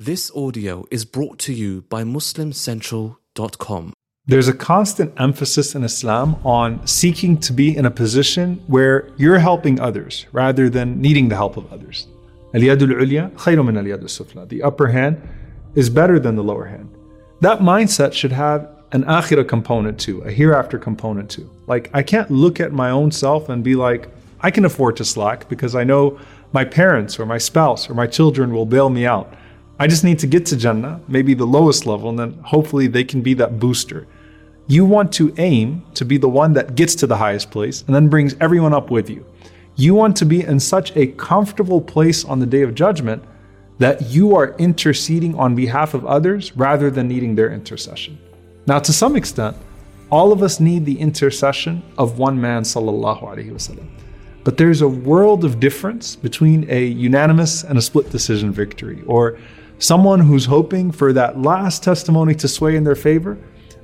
This audio is brought to you by MuslimCentral.com. There's a constant emphasis in Islam on seeking to be in a position where you're helping others rather than needing the help of others. Ulya min sufla. The upper hand is better than the lower hand. That mindset should have an akhirah component too, a hereafter component too. Like I can't look at my own self and be like, I can afford to slack because I know my parents or my spouse or my children will bail me out I just need to get to Jannah, maybe the lowest level, and then hopefully they can be that booster. You want to aim to be the one that gets to the highest place and then brings everyone up with you. You want to be in such a comfortable place on the day of judgment that you are interceding on behalf of others rather than needing their intercession. Now, to some extent, all of us need the intercession of one man, sallallahu alaihi wasallam. But there's a world of difference between a unanimous and a split decision victory, or someone who's hoping for that last testimony to sway in their favor,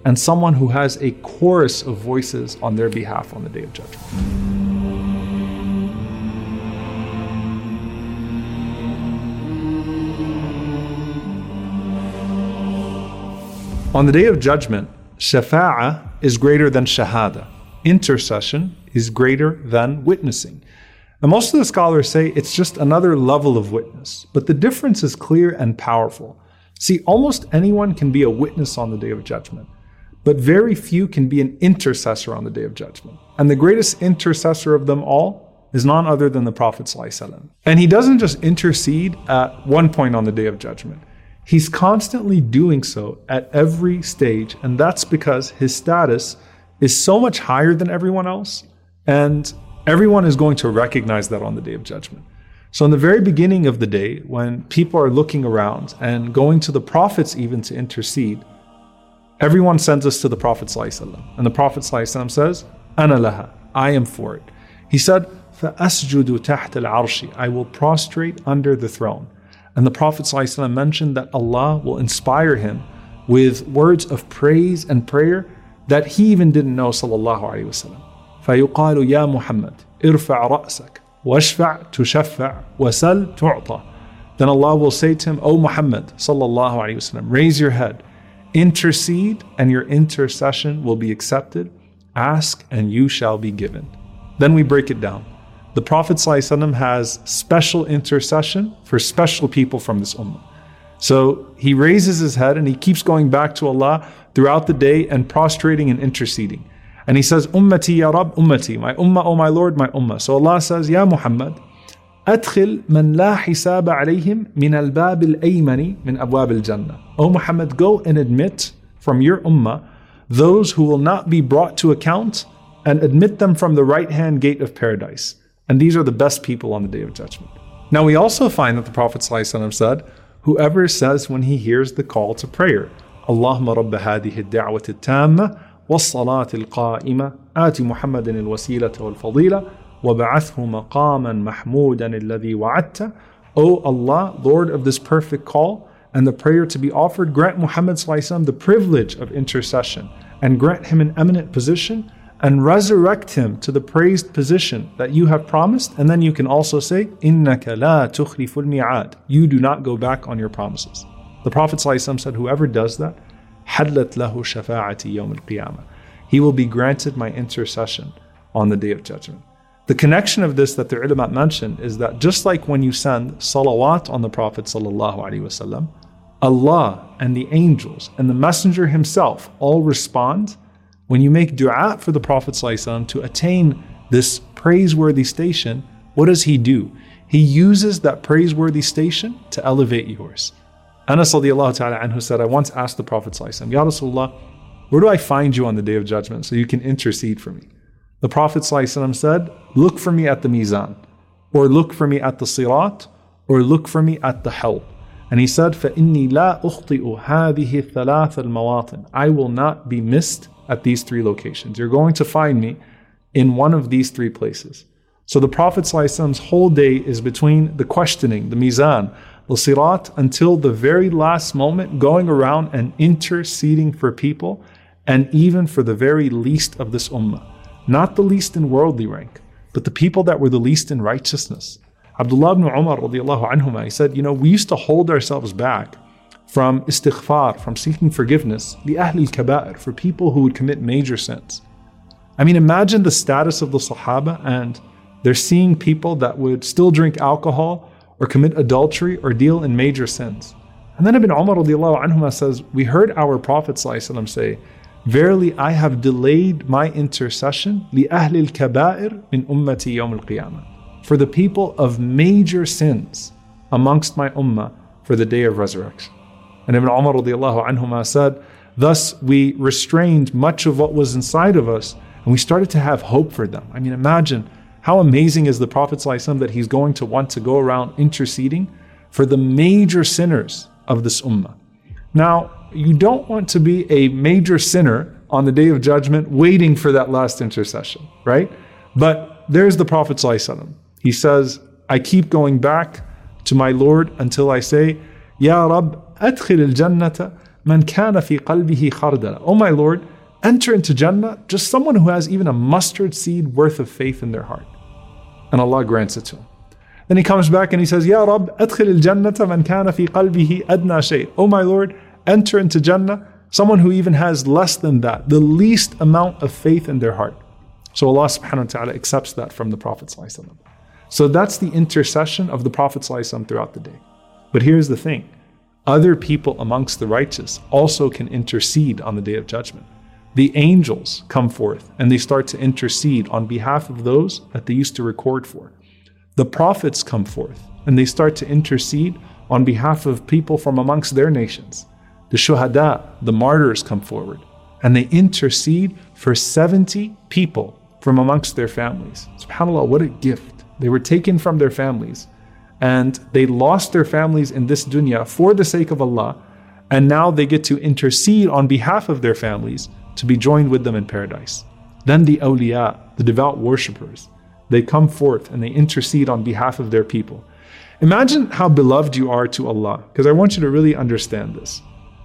and someone who has a chorus of voices on their behalf on the day of judgment. On the day of judgment, shafa'ah is greater than shahada. Intercession is greater than witnessing. And most of the scholars say it's just another level of witness, but the difference is clear and powerful. See, almost anyone can be a witness on the day of judgment, but very few can be an intercessor on the day of judgment. And the greatest intercessor of them all is none other than the Prophet. And he doesn't just intercede at one point on the day of judgment. He's constantly doing so at every stage, and that's because his status is so much higher than everyone else. And Everyone is going to recognize that on the day of judgment. So, in the very beginning of the day, when people are looking around and going to the prophets even to intercede, everyone sends us to the Prophet. ﷺ. And the Prophet ﷺ says, Ana laha, I am for it. He said, فَأَسْجُدُ تَحْتَ الْعَرْشِ I will prostrate under the throne. And the Prophet ﷺ mentioned that Allah will inspire him with words of praise and prayer that he even didn't know, sallallahu alayhi wasallam. فيقال يا محمد ارفع رأسك واشفع تشفع وسل تعطى Then Allah will say to him, O Muhammad sallallahu alayhi wasallam, raise your head, intercede, and your intercession will be accepted. Ask, and you shall be given. Then we break it down. The Prophet ﷺ has special intercession for special people from this ummah. So he raises his head and he keeps going back to Allah throughout the day and prostrating and interceding. And he says, Ummati ya Rab, Ummati, my Ummah, oh my Lord, my Ummah. So Allah says, Ya Muhammad, أدخل من لا حساب عليهم من الباب الأيمن من أبواب الجنة. O Muhammad, go and admit from your Ummah those who will not be brought to account and admit them from the right hand gate of paradise. And these are the best people on the day of judgment. Now, we also find that the Prophet ﷺ said, Whoever says when he hears the call to prayer, Allahumma rabba hadihi da'wat tamma والصلاة القائمة آت محمد الوسيلة والفضيلة وبعثه مقاما محمودا الذي وعدته O Allah, Lord of this perfect call and the prayer to be offered, grant Muhammad the privilege of intercession and grant him an eminent position and resurrect him to the praised position that you have promised. And then you can also say, إِنَّكَ لَا تُخْلِفُ الْمِعَادِ You do not go back on your promises. The Prophet said, whoever does that, حلت له شفاعتي يوم القيامة. He will be granted my intercession on the day of judgment. The connection of this that the ulama mentioned is that just like when you send salawat on the Prophet wasallam, Allah and the angels and the Messenger himself all respond when you make dua for the Prophet wasallam to attain this praiseworthy station. What does he do? He uses that praiseworthy station to elevate yours. Anas radiallahu ta'ala anhu said, I once asked the Prophet Ya Rasulullah, where do I find you on the day of judgment so you can intercede for me? The Prophet said, look for me at the mizan, or look for me at the sirat, or look for me at the hell. And he said, فَإِنِّي لَا أُخْطِئُ هَذِهِ الثَّلَاثَ الْمَوَاطِنِ I will not be missed at these three locations. You're going to find me in one of these three places. So the Prophet's whole day is between the questioning, the mizan, the sirat until the very last moment, going around and interceding for people and even for the very least of this ummah. Not the least in worldly rank, but the people that were the least in righteousness. Abdullah ibn Umar radiallahu anhuma, he said, you know, we used to hold ourselves back from istighfar, from seeking forgiveness, the ahlil kaba'ir, for people who would commit major sins. I mean, imagine the status of the Sahaba and they're seeing people that would still drink alcohol or commit adultery or deal in major sins. And then Ibn Umar anhuma says, We heard our Prophet say, Verily I have delayed my intercession لأهل الكبائر من أمتي يوم القيامة for the people of major sins amongst my ummah for the day of resurrection. And Ibn Umar anhuma said, Thus we restrained much of what was inside of us and we started to have hope for them. I mean, imagine how amazing is the Prophet that he's going to want to go around interceding for the major sinners of this ummah. Now, you don't want to be a major sinner on the day of judgment waiting for that last intercession, right? But there's the Prophet. He says, I keep going back to my Lord until I say, Ya Rab, adkhil al-jannata man kana fi qalbihi khardala. Oh my Lord, enter into Jannah just someone who has even a mustard seed worth of faith in their heart. And Allah grants it to him. Then he comes back and he says, Ya Rab, adkhil al-jannata man kana fi qalbihi adna shay. Oh my Lord, enter into Jannah someone who even has less than that, the least amount of faith in their heart. So Allah subhanahu wa ta'ala accepts that from the Prophet so that's the intercession of the Prophet throughout the day. But here's the thing other people amongst the righteous also can intercede on the day of judgment. The angels come forth and they start to intercede on behalf of those that they used to record for. The prophets come forth and they start to intercede on behalf of people from amongst their nations. The shuhada, the martyrs, come forward and they intercede for 70 people from amongst their families. SubhanAllah, what a gift. They were taken from their families and they lost their families in this dunya for the sake of Allah. And now they get to intercede on behalf of their families to be joined with them in paradise. Then the awliya, the devout worshippers, they come forth and they intercede on behalf of their people. Imagine how beloved you are to Allah, because I want you to really understand this.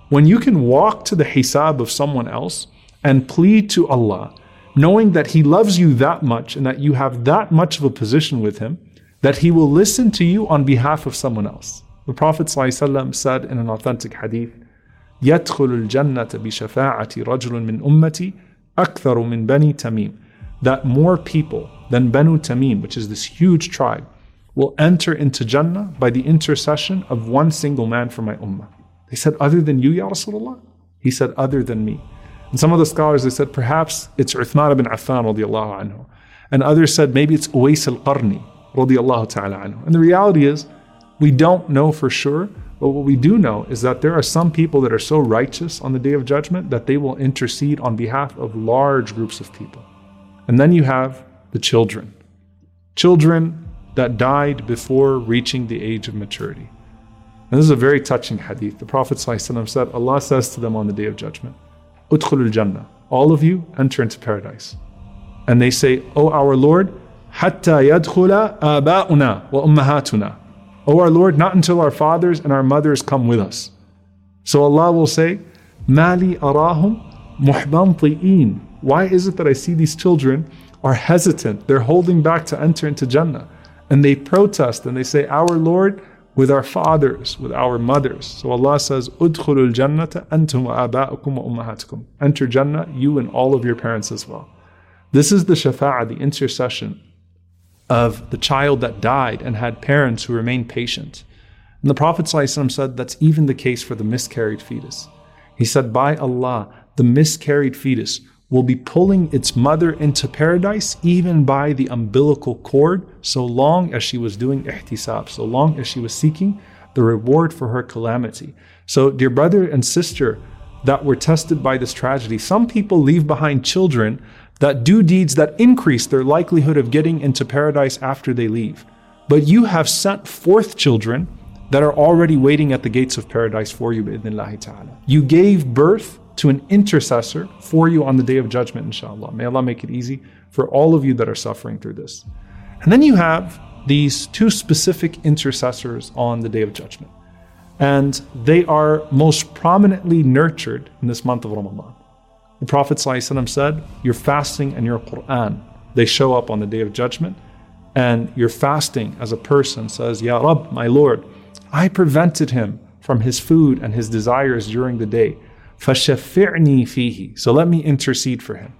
When you can walk to the hisab of someone else and plead to Allah knowing that He loves you that much and that you have that much of a position with Him, that He will listen to you on behalf of someone else. The Prophet ﷺ said in an authentic hadith, يدخل الجنة بشفاعة رجل من أمتي أكثر من بني تميم that more people than Banu Tamim, which is this huge tribe, will enter into Jannah by the intercession of one single man from my ummah. They said, Other than you, Ya Rasulullah? He said, Other than me. And some of the scholars they said perhaps it's Uthman ibn Affan radiallahu anhu. And others said maybe it's Uwais al-Qarni radiallahu ta'ala anhu. And the reality is we don't know for sure, but what we do know is that there are some people that are so righteous on the day of judgment that they will intercede on behalf of large groups of people. And then you have the children. Children that died before reaching the age of maturity. And this is a very touching hadith. The Prophet ﷺ said, Allah says to them on the day of judgment, Udkhulul Jannah. All of you enter into paradise. And they say, O our Lord, Hatta yadkhula aba'una wa ummahatuna. O our Lord, not until our fathers and our mothers come with us. So Allah will say, Mali arahum muhbanti'in. Why is it that I see these children are hesitant? They're holding back to enter into Jannah. And they protest and they say, Our Lord, with our fathers, with our mothers. So Allah says, Udkhulul jannata antum wa aba'ukum wa ummahatukum. Enter Jannah, you and all of your parents as well. This is the shafa'ah, the intercession of the child that died and had parents who remained patient. And the Prophet said that's even the case for the miscarried fetus. He said, By Allah, the miscarried fetus will be pulling its mother into paradise even by the umbilical cord, so long as she was doing ihtisab, so long as she was seeking the reward for her calamity. So, dear brother and sister that were tested by this tragedy, some people leave behind children that do deeds that increase their likelihood of getting into paradise after they leave. But you have sent forth children that are already waiting at the gates of paradise for you, ta'ala. You gave birth to an intercessor for you on the day of judgment, inshallah. May Allah make it easy for all of you that are suffering through this. And then you have these two specific intercessors on the day of judgment. And they are most prominently nurtured in this month of Ramadan. The Prophet ﷺ said, Your fasting and your Quran, they show up on the day of judgment. And your fasting as a person says, Ya Rab, my Lord, I prevented him from his food and his desires during the day. فَشَفِّعْنِي فِيهِ So let me intercede for him.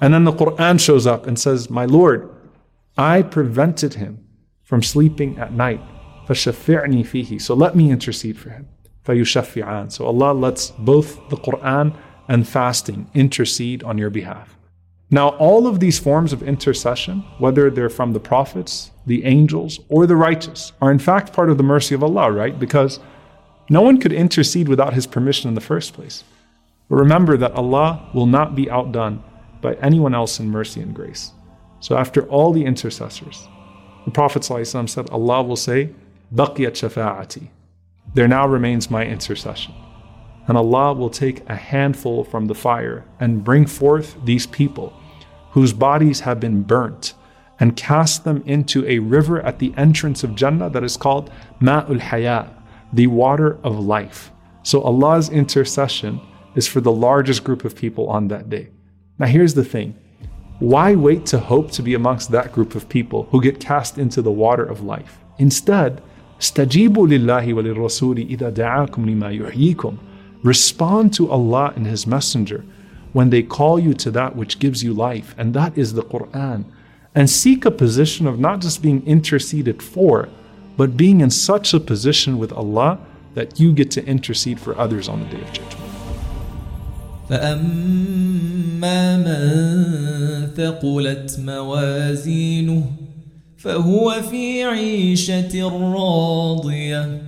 And then the Quran shows up and says, My Lord, I prevented him from sleeping at night. فَشَفِّعْنِي فِيهِ So let me intercede for him. فَيُشَفِّعَانِ So Allah lets both the Quran and fasting intercede on your behalf. Now, all of these forms of intercession, whether they're from the prophets, the angels, or the righteous, are in fact part of the mercy of Allah, right? Because no one could intercede without His permission in the first place. But remember that Allah will not be outdone by anyone else in mercy and grace. So, after all the intercessors, the Prophet said, Allah will say, Baqiyat shafa'ati. There now remains my intercession. And Allah will take a handful from the fire and bring forth these people whose bodies have been burnt and cast them into a river at the entrance of Jannah that is called Ma'ul Hayat, the water of life. So Allah's intercession is for the largest group of people on that day. Now here's the thing. Why wait to hope to be amongst that group of people who get cast into the water of life? Instead, استجيبوا لله وللرسول إذا دعاكم لما يحييكم Respond to Allah and His Messenger when they call you to that which gives you life, and that is the Quran. And seek a position of not just being interceded for, but being in such a position with Allah that you get to intercede for others on the Day of Judgment. فأما من ثقلت موازينه فهو في عيشة راضية